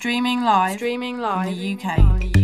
Streaming live. Streaming live in the UK.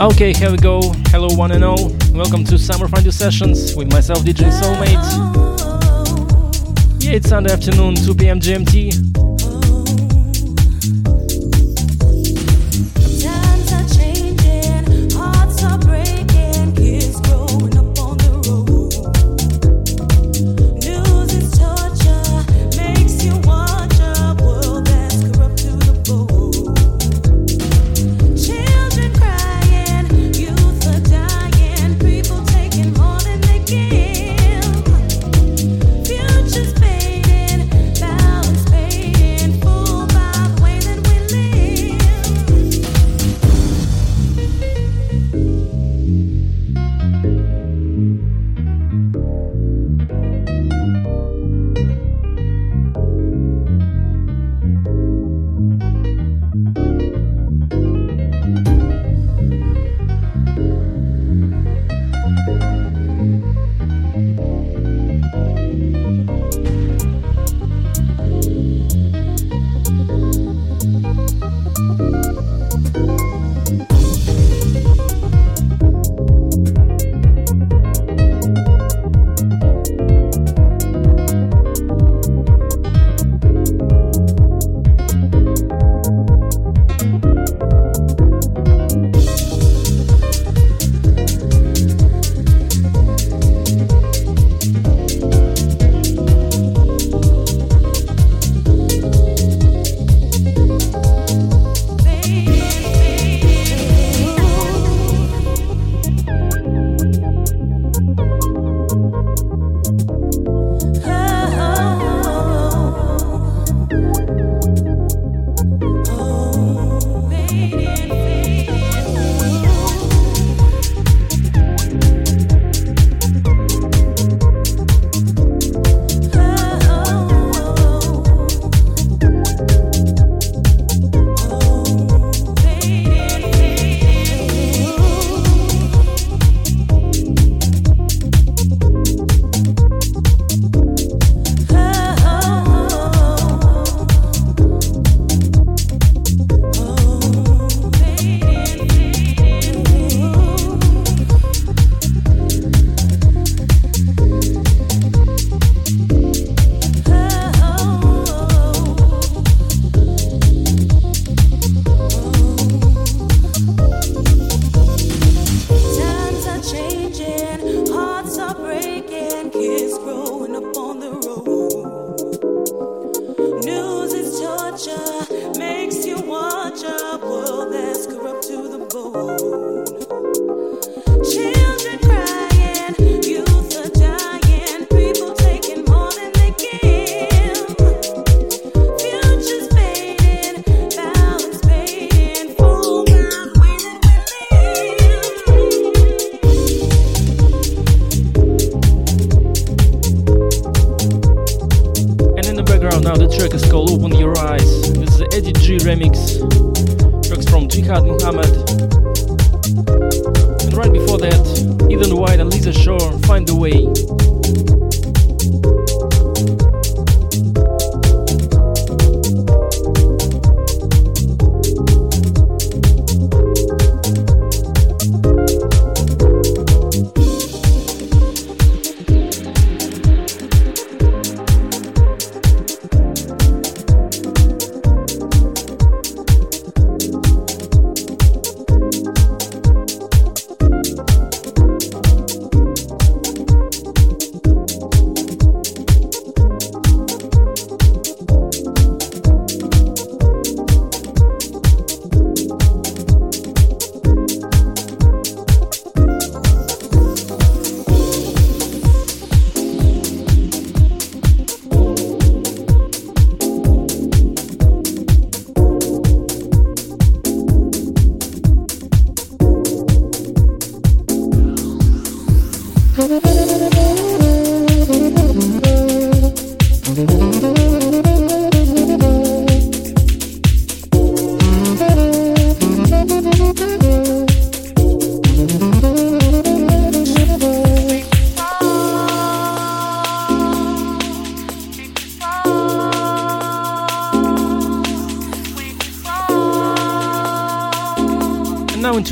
Okay, here we go. Hello, one and all. Welcome to Summer Fondue Sessions with myself, DJ Soulmate. Yeah, it's Sunday afternoon, 2 p.m. GMT. background now the track is called Open Your Eyes. This is Eddie G remix. Tracks from Jihad Muhammad. And right before that, Ethan White and Lisa Shaw, Find the Way.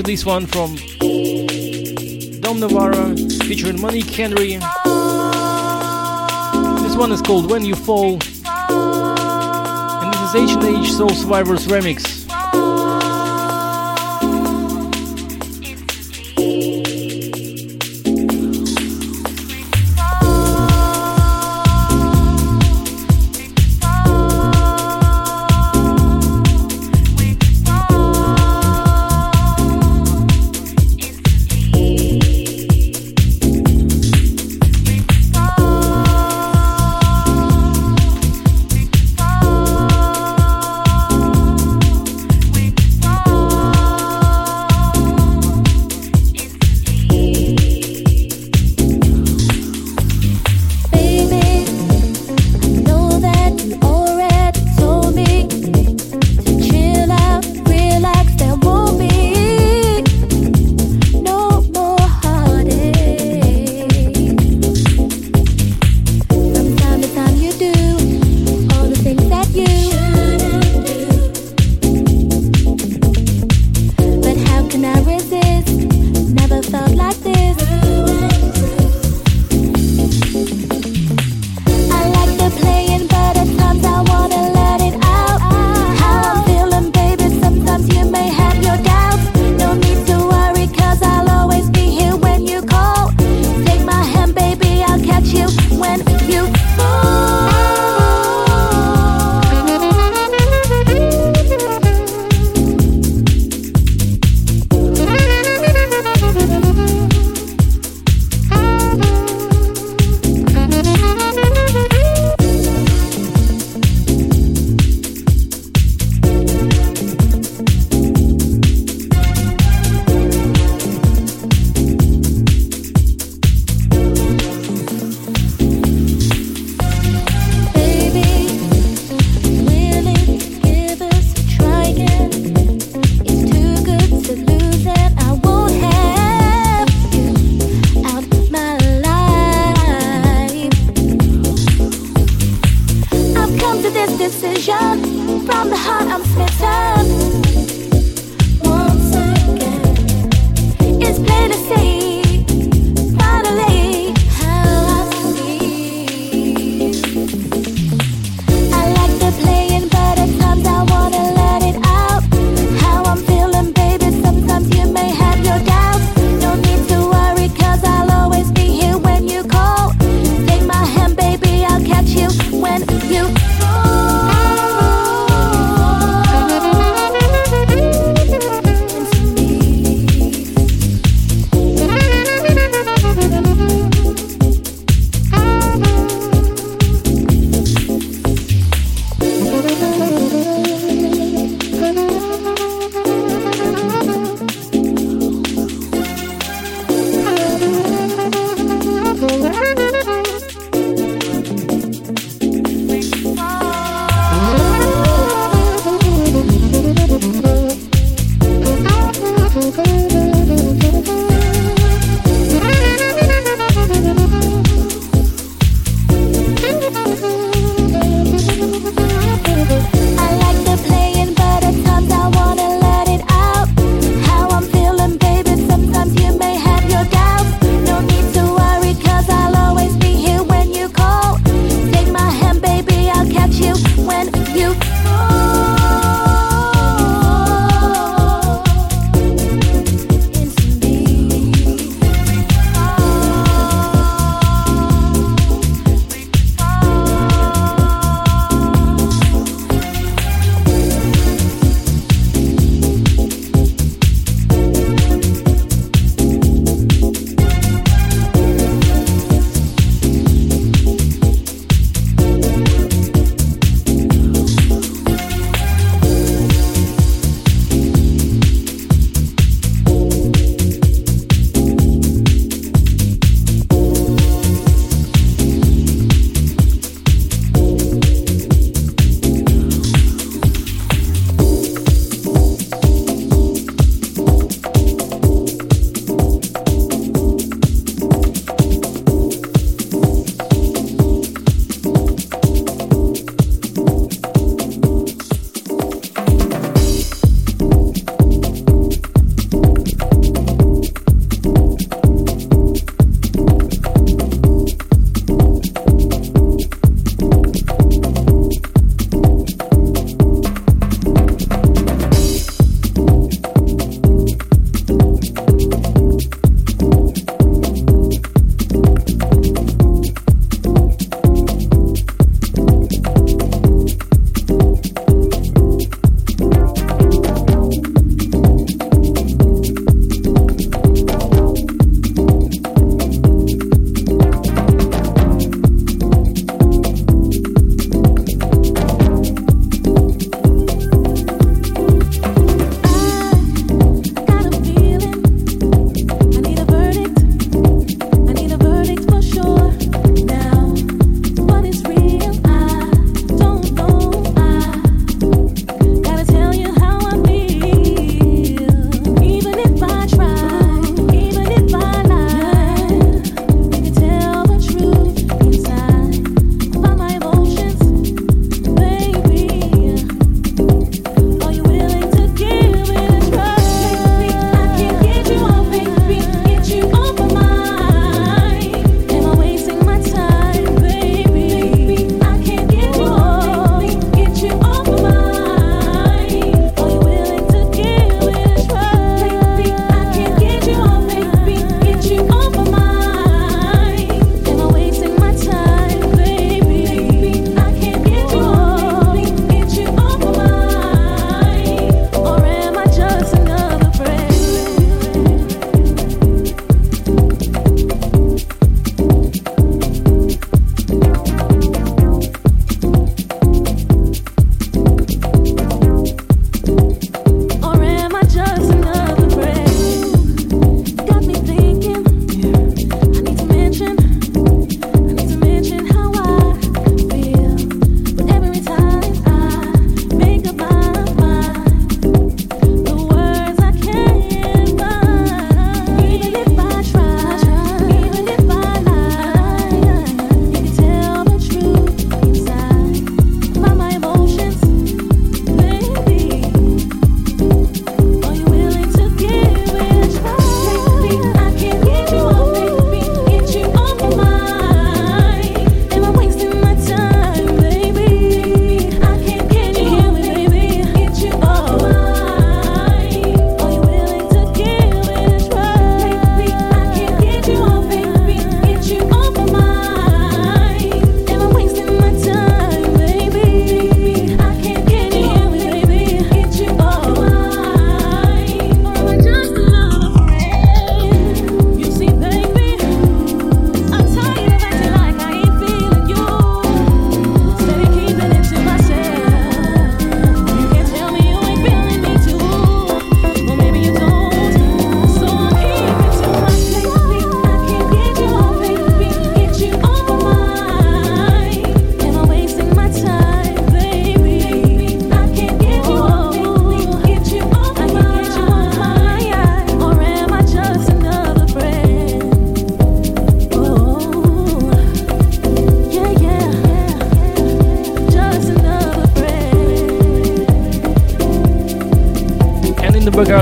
This one from Dom Navarro featuring Monique Henry. This one is called When You Fall. And this is H&H Soul Survivors remix.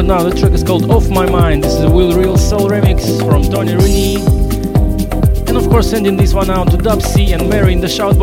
Now. The track is called Off My Mind. This is a Will Real Soul remix from Tony Rooney. And of course, sending this one out to Dub C and Mary in the shoutbox.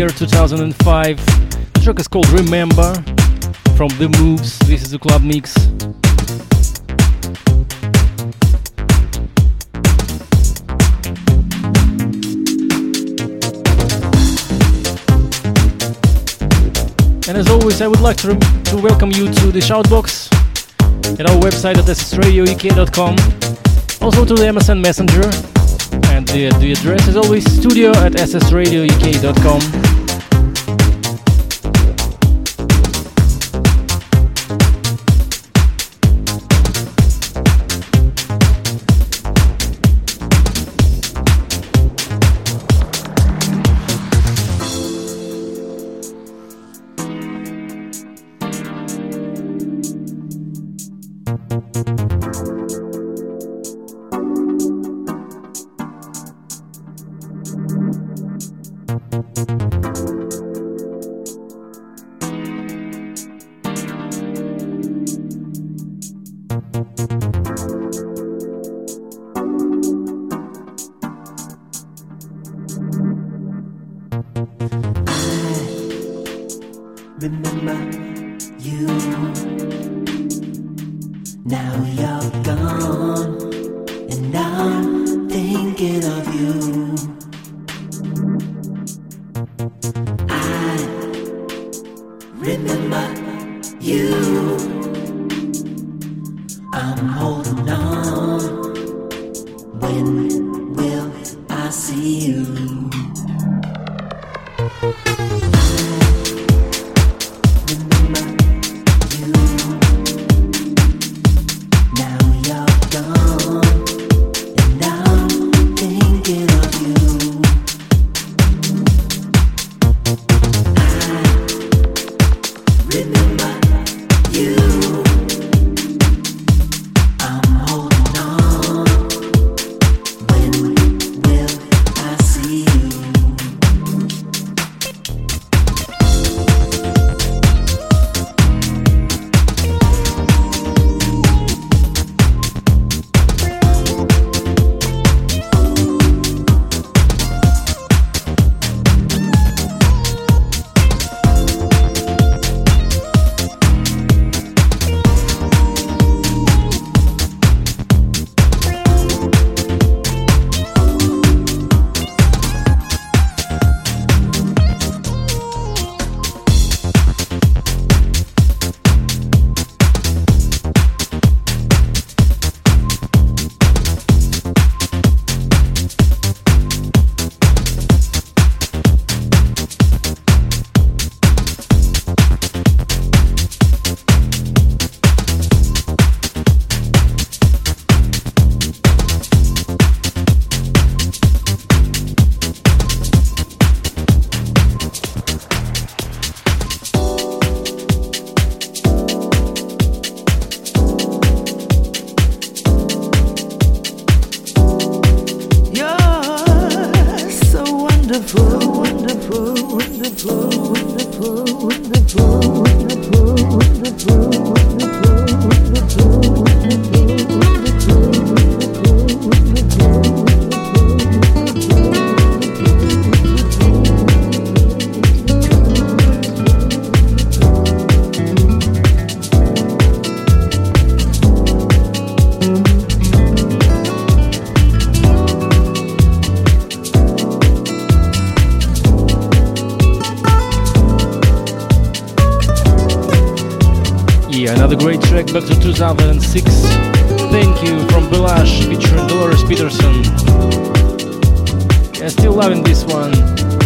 Year 2005. The track is called Remember from The Moves. This is the club mix. And as always, I would like to, to welcome you to the Shoutbox at our website at ssradiouk.com. Also to the MSN Messenger. And the, the address is always studio at ssradiouk.com. back to 2006. Thank you from Belash featuring Dolores Peterson. Yeah, still loving this one.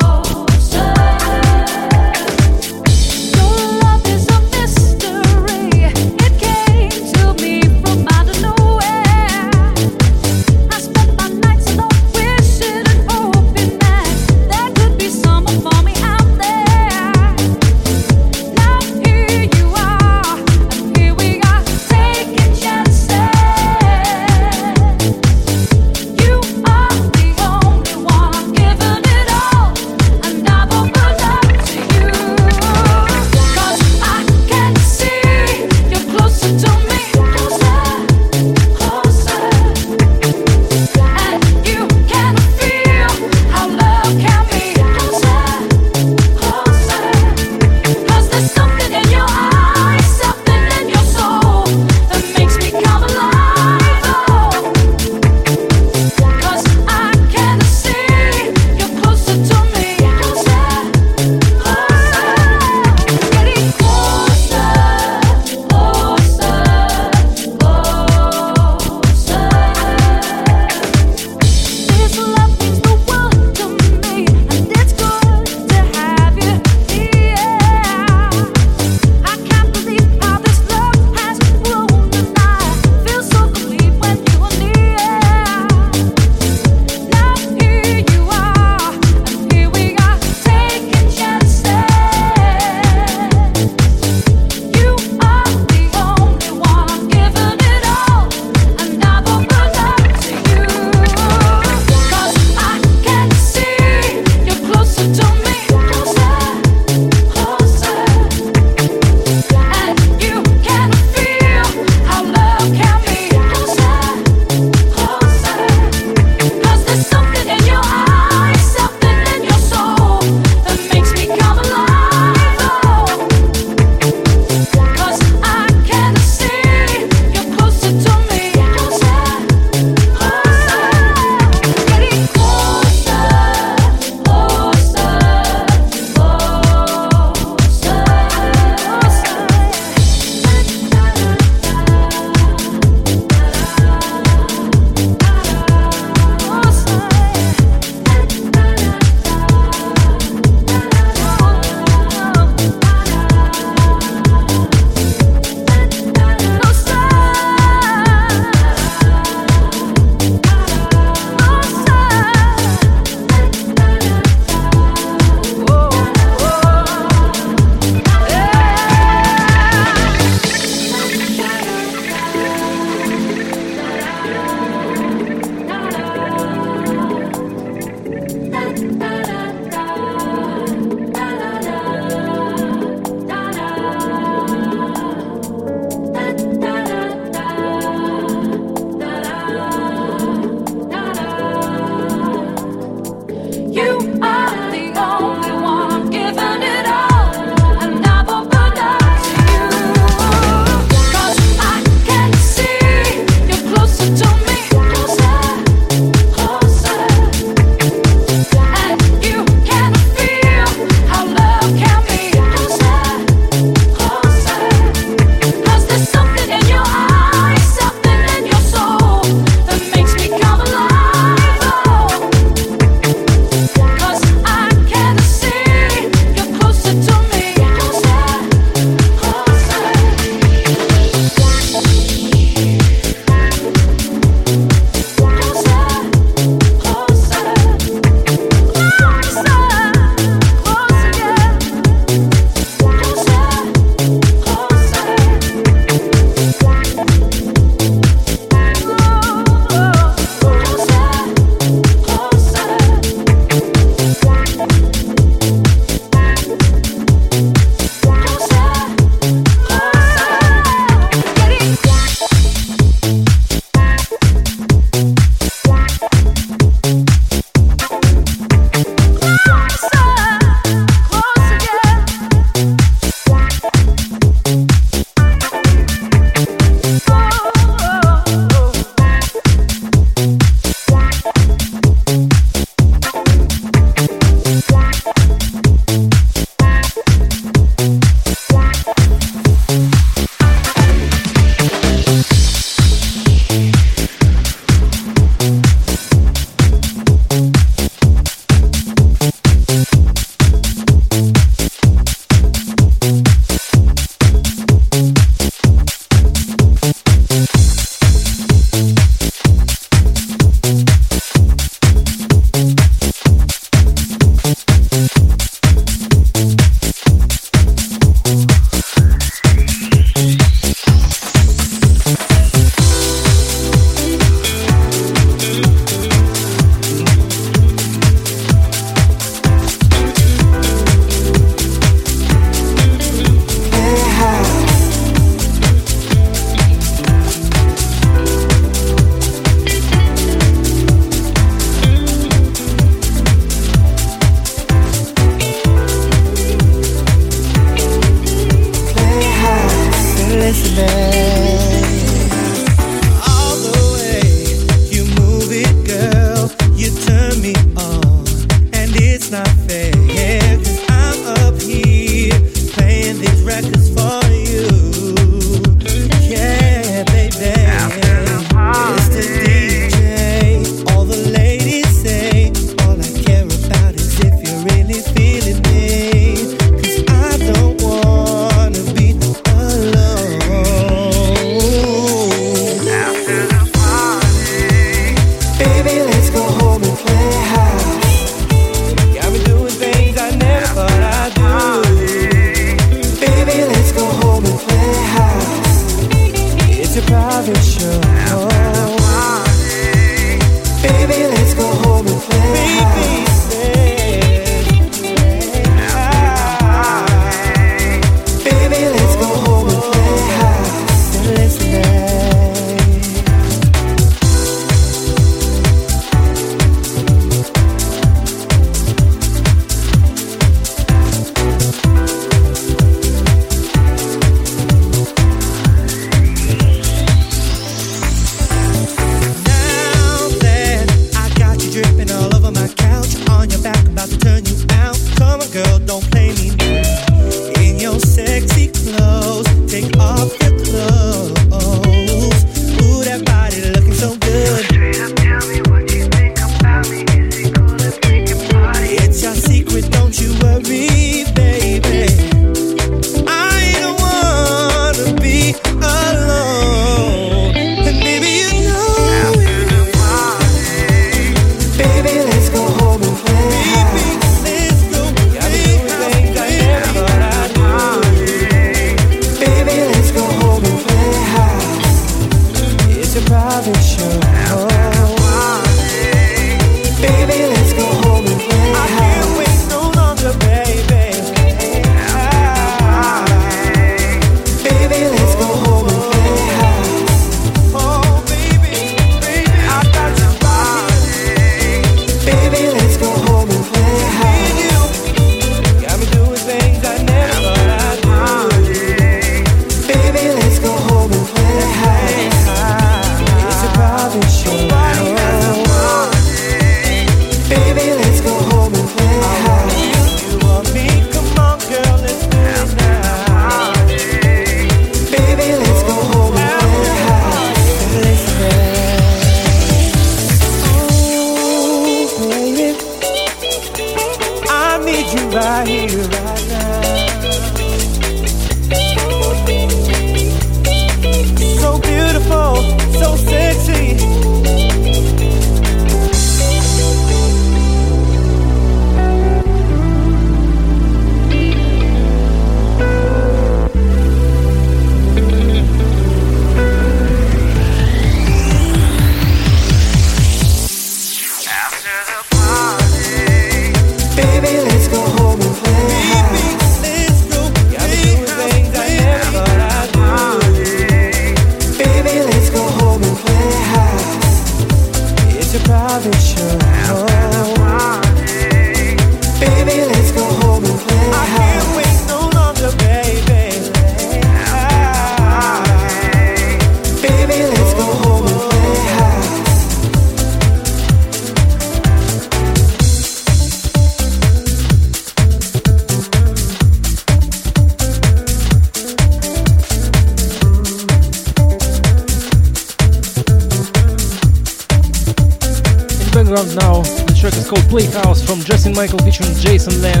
Michael featuring Jason Lan.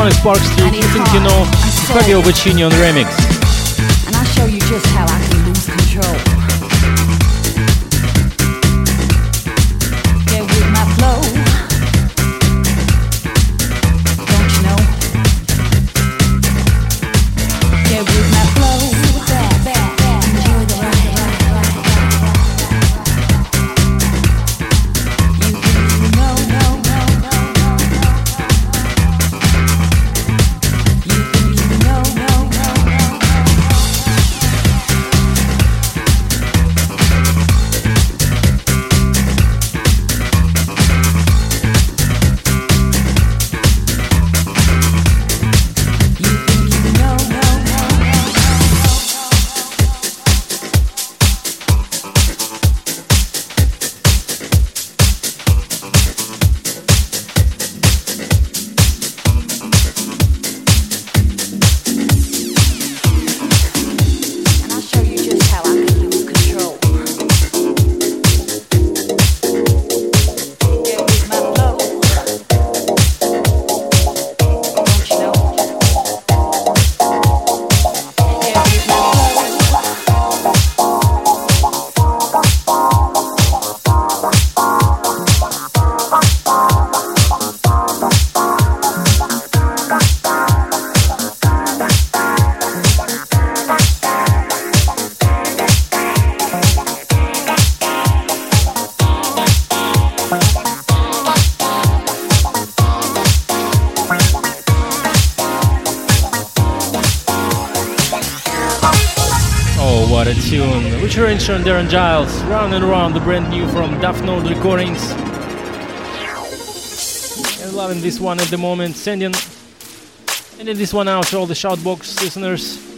One is Park Street. You think you know Fabio Boccini on remix. And Darren Giles, round and round, the brand new from Daft Node Recordings. And loving this one at the moment, sending, sending this one out to all the Shoutbox listeners.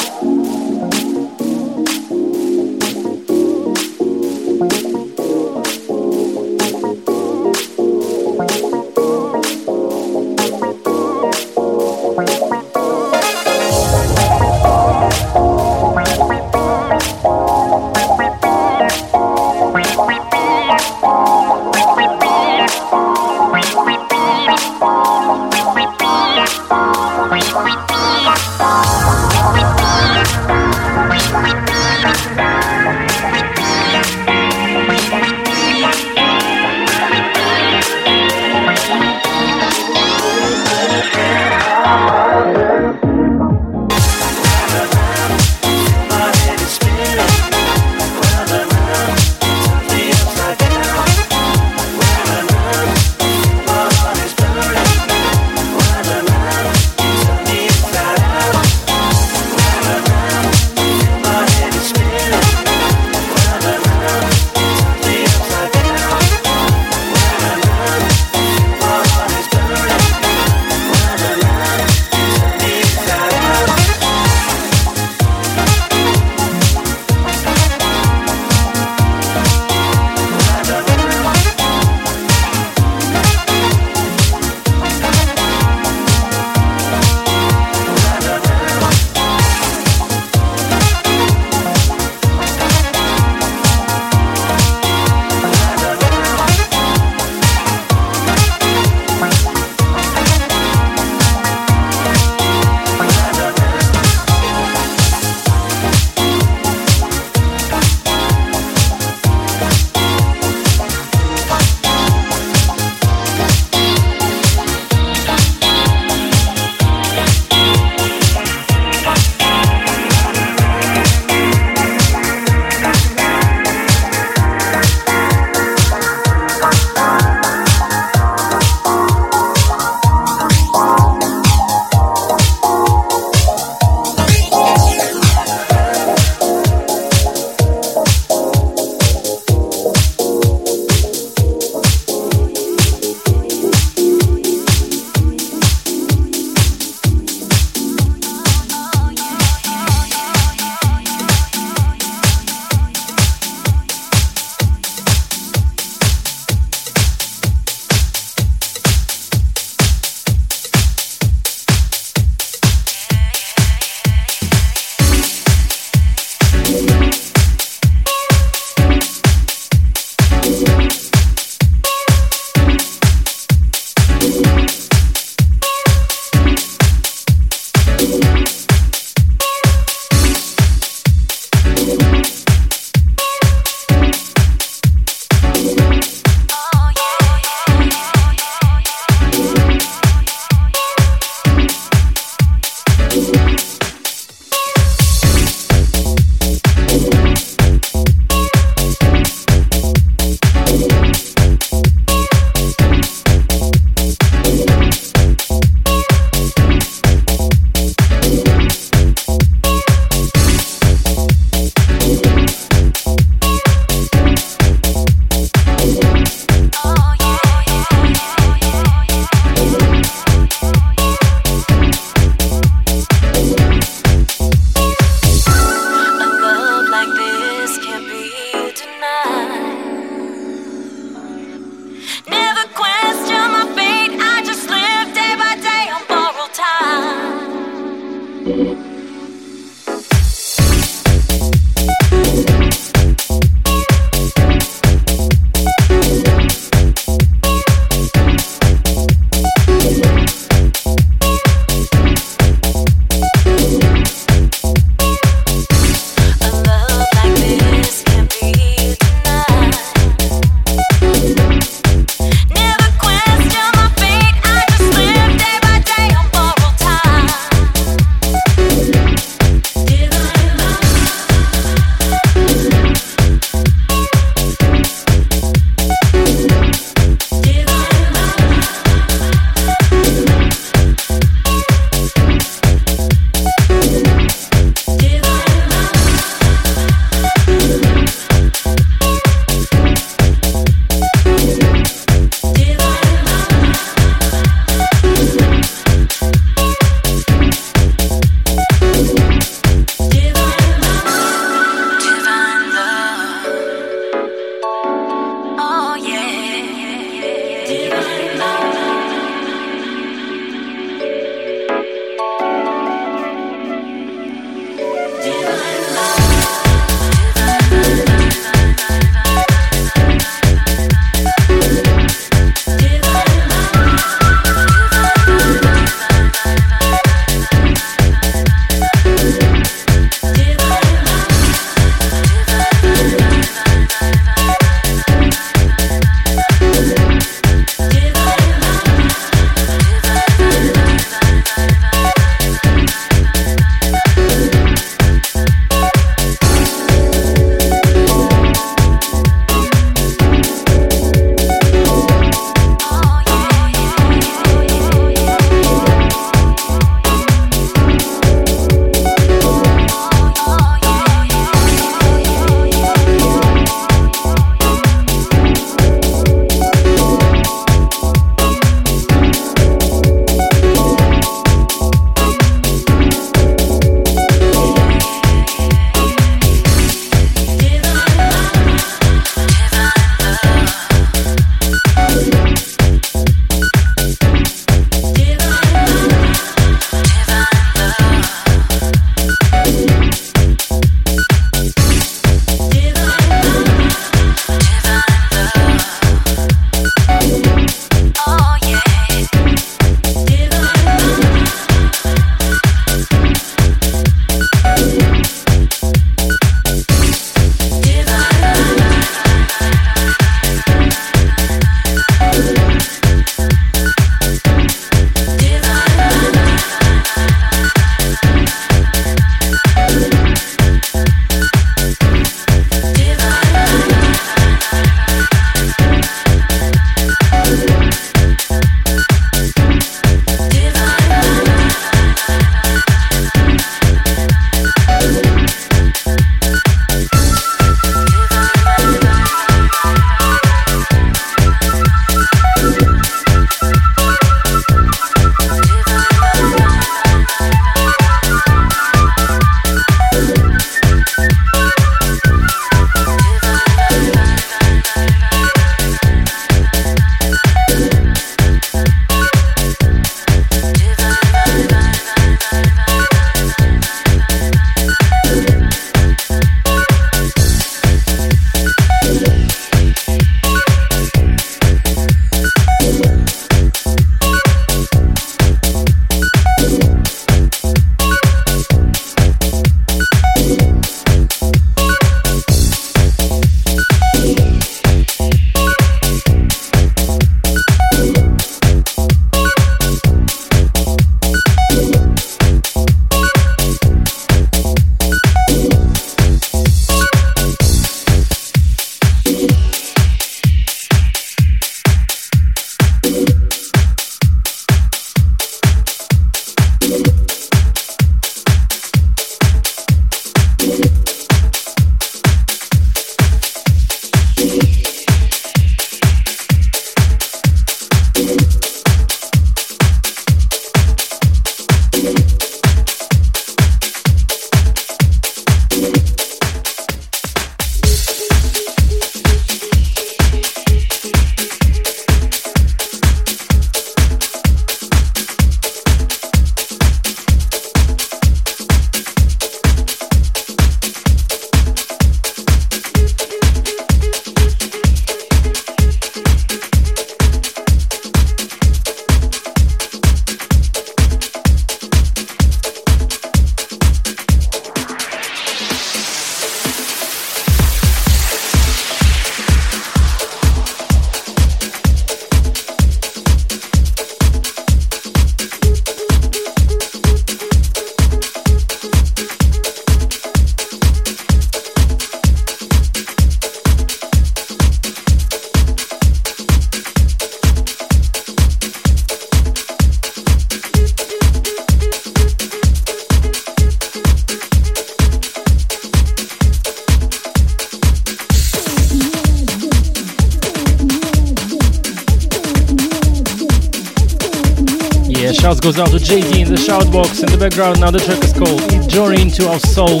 JD in the background. Now the track is called Journey into Our Soul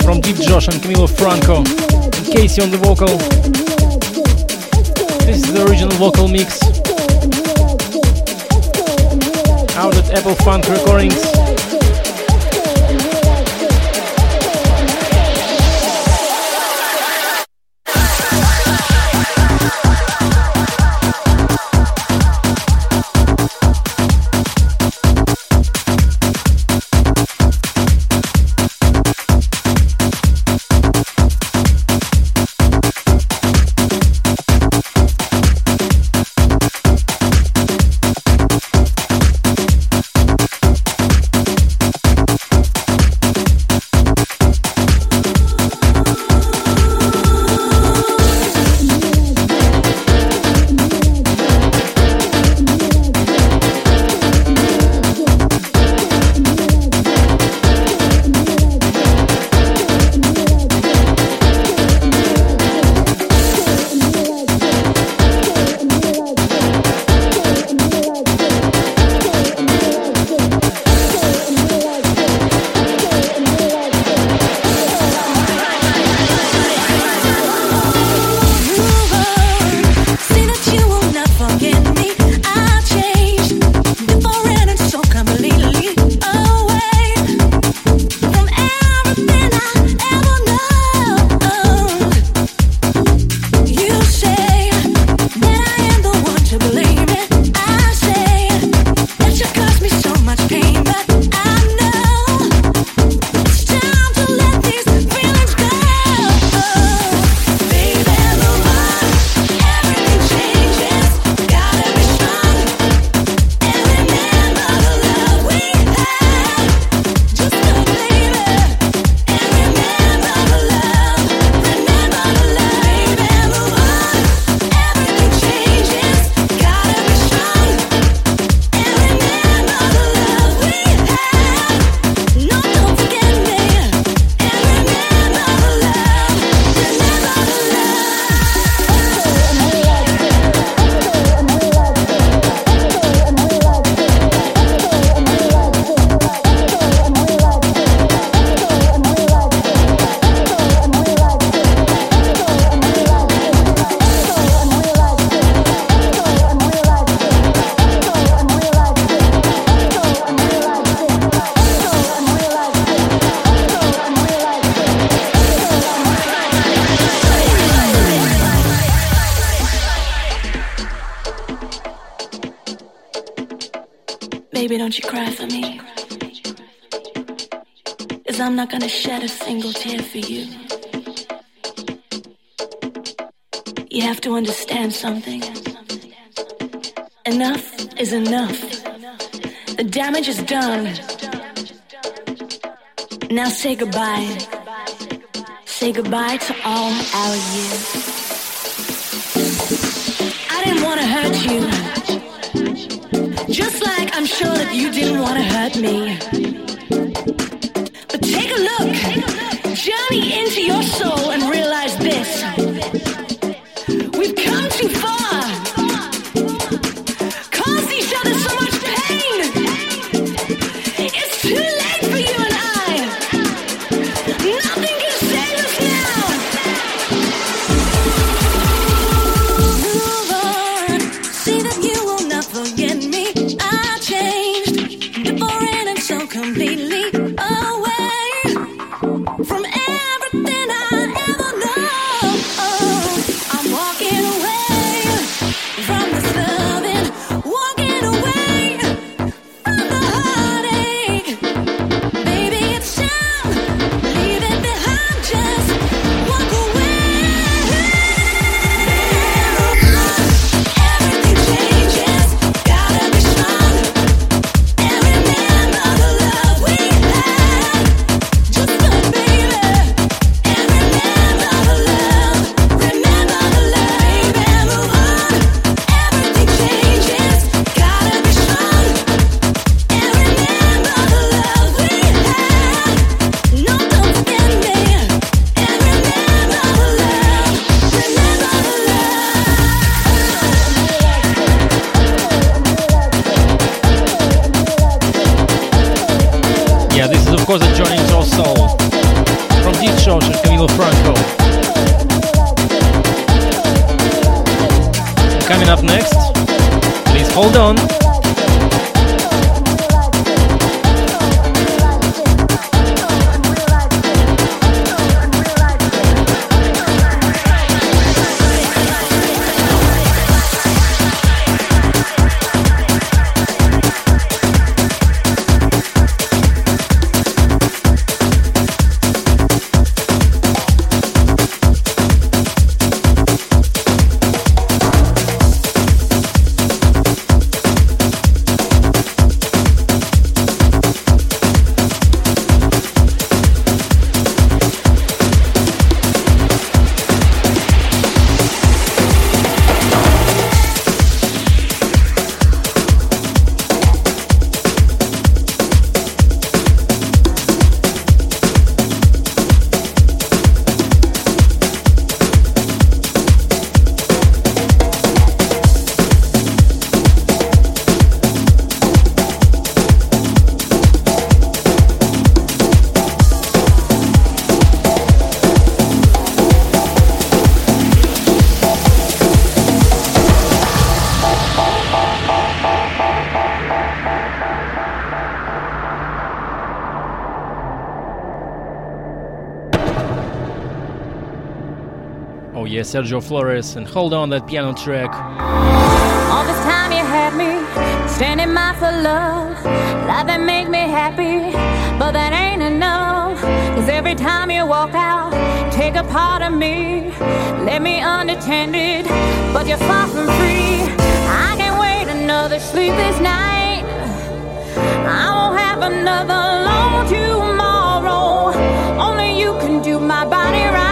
from Deep Josh and Camilo Franco. And Casey on the vocal. This is the original vocal mix. Out at Apple Funk Recordings. Say goodbye. Say goodbye to all our years. I didn't want to hurt you. Just like I'm sure that you didn't want to hurt me. Sergio Flores and hold on that piano track. All this time you had me standing for love, love that me happy, but that ain't enough. Cause every time you walk out, take a part of me, let me understand it, but you're far from free. I can't wait another sleepless night. I won't have another tomorrow. Only you can do my body right.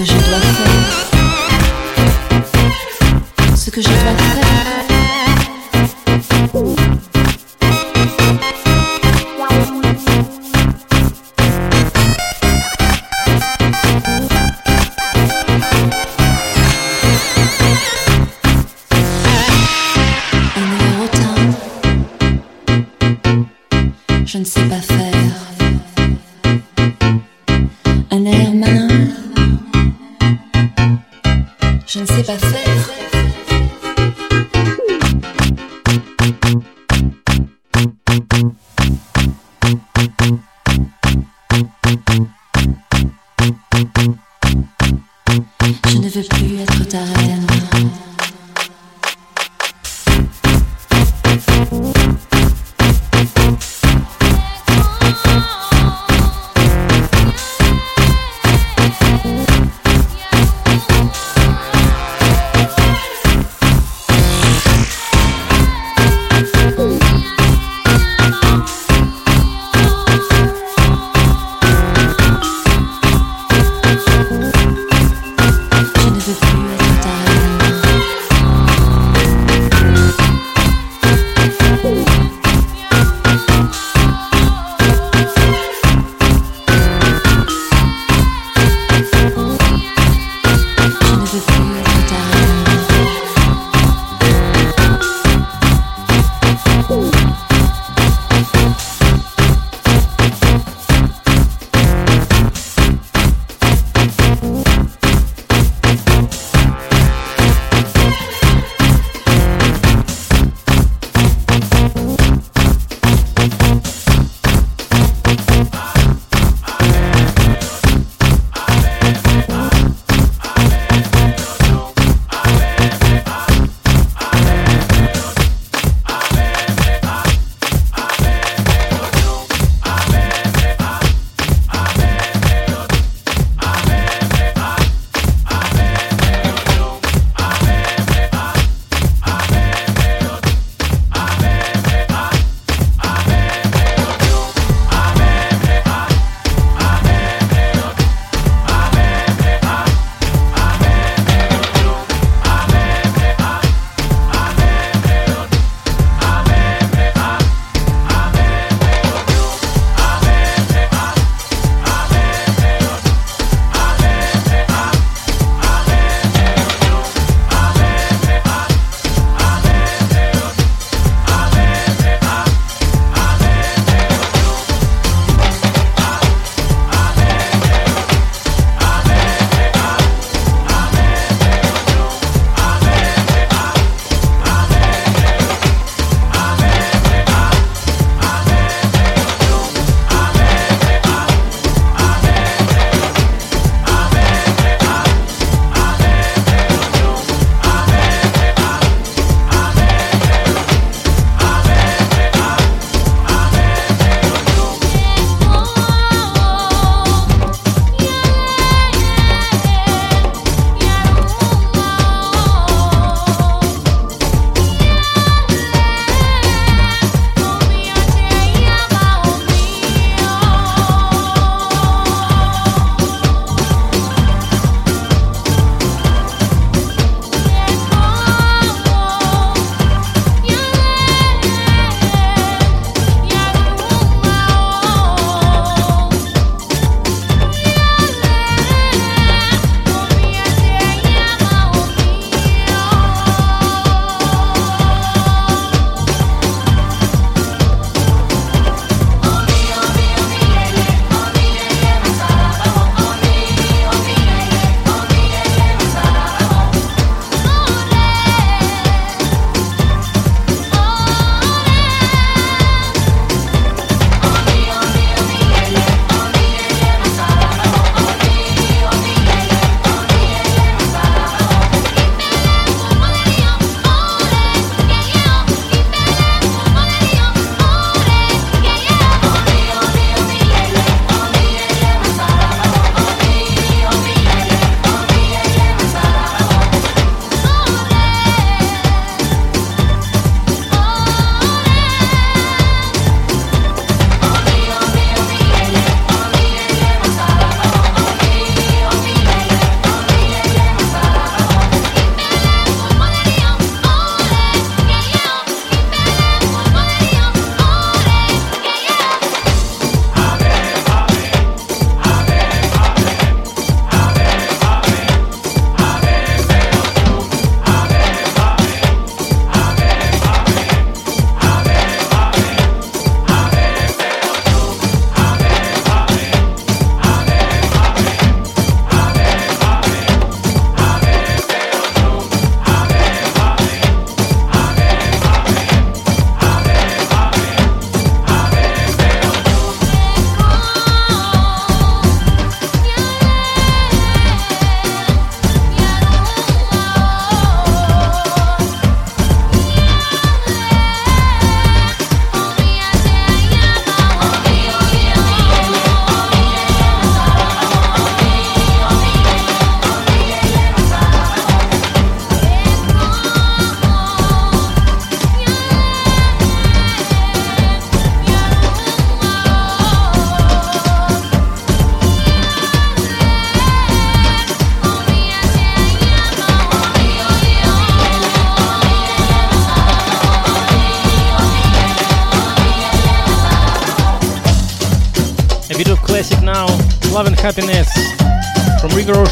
Que je dois faire. Ce que je dois faire.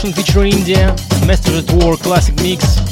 Ocean featuring India, Masters at Work classic mix.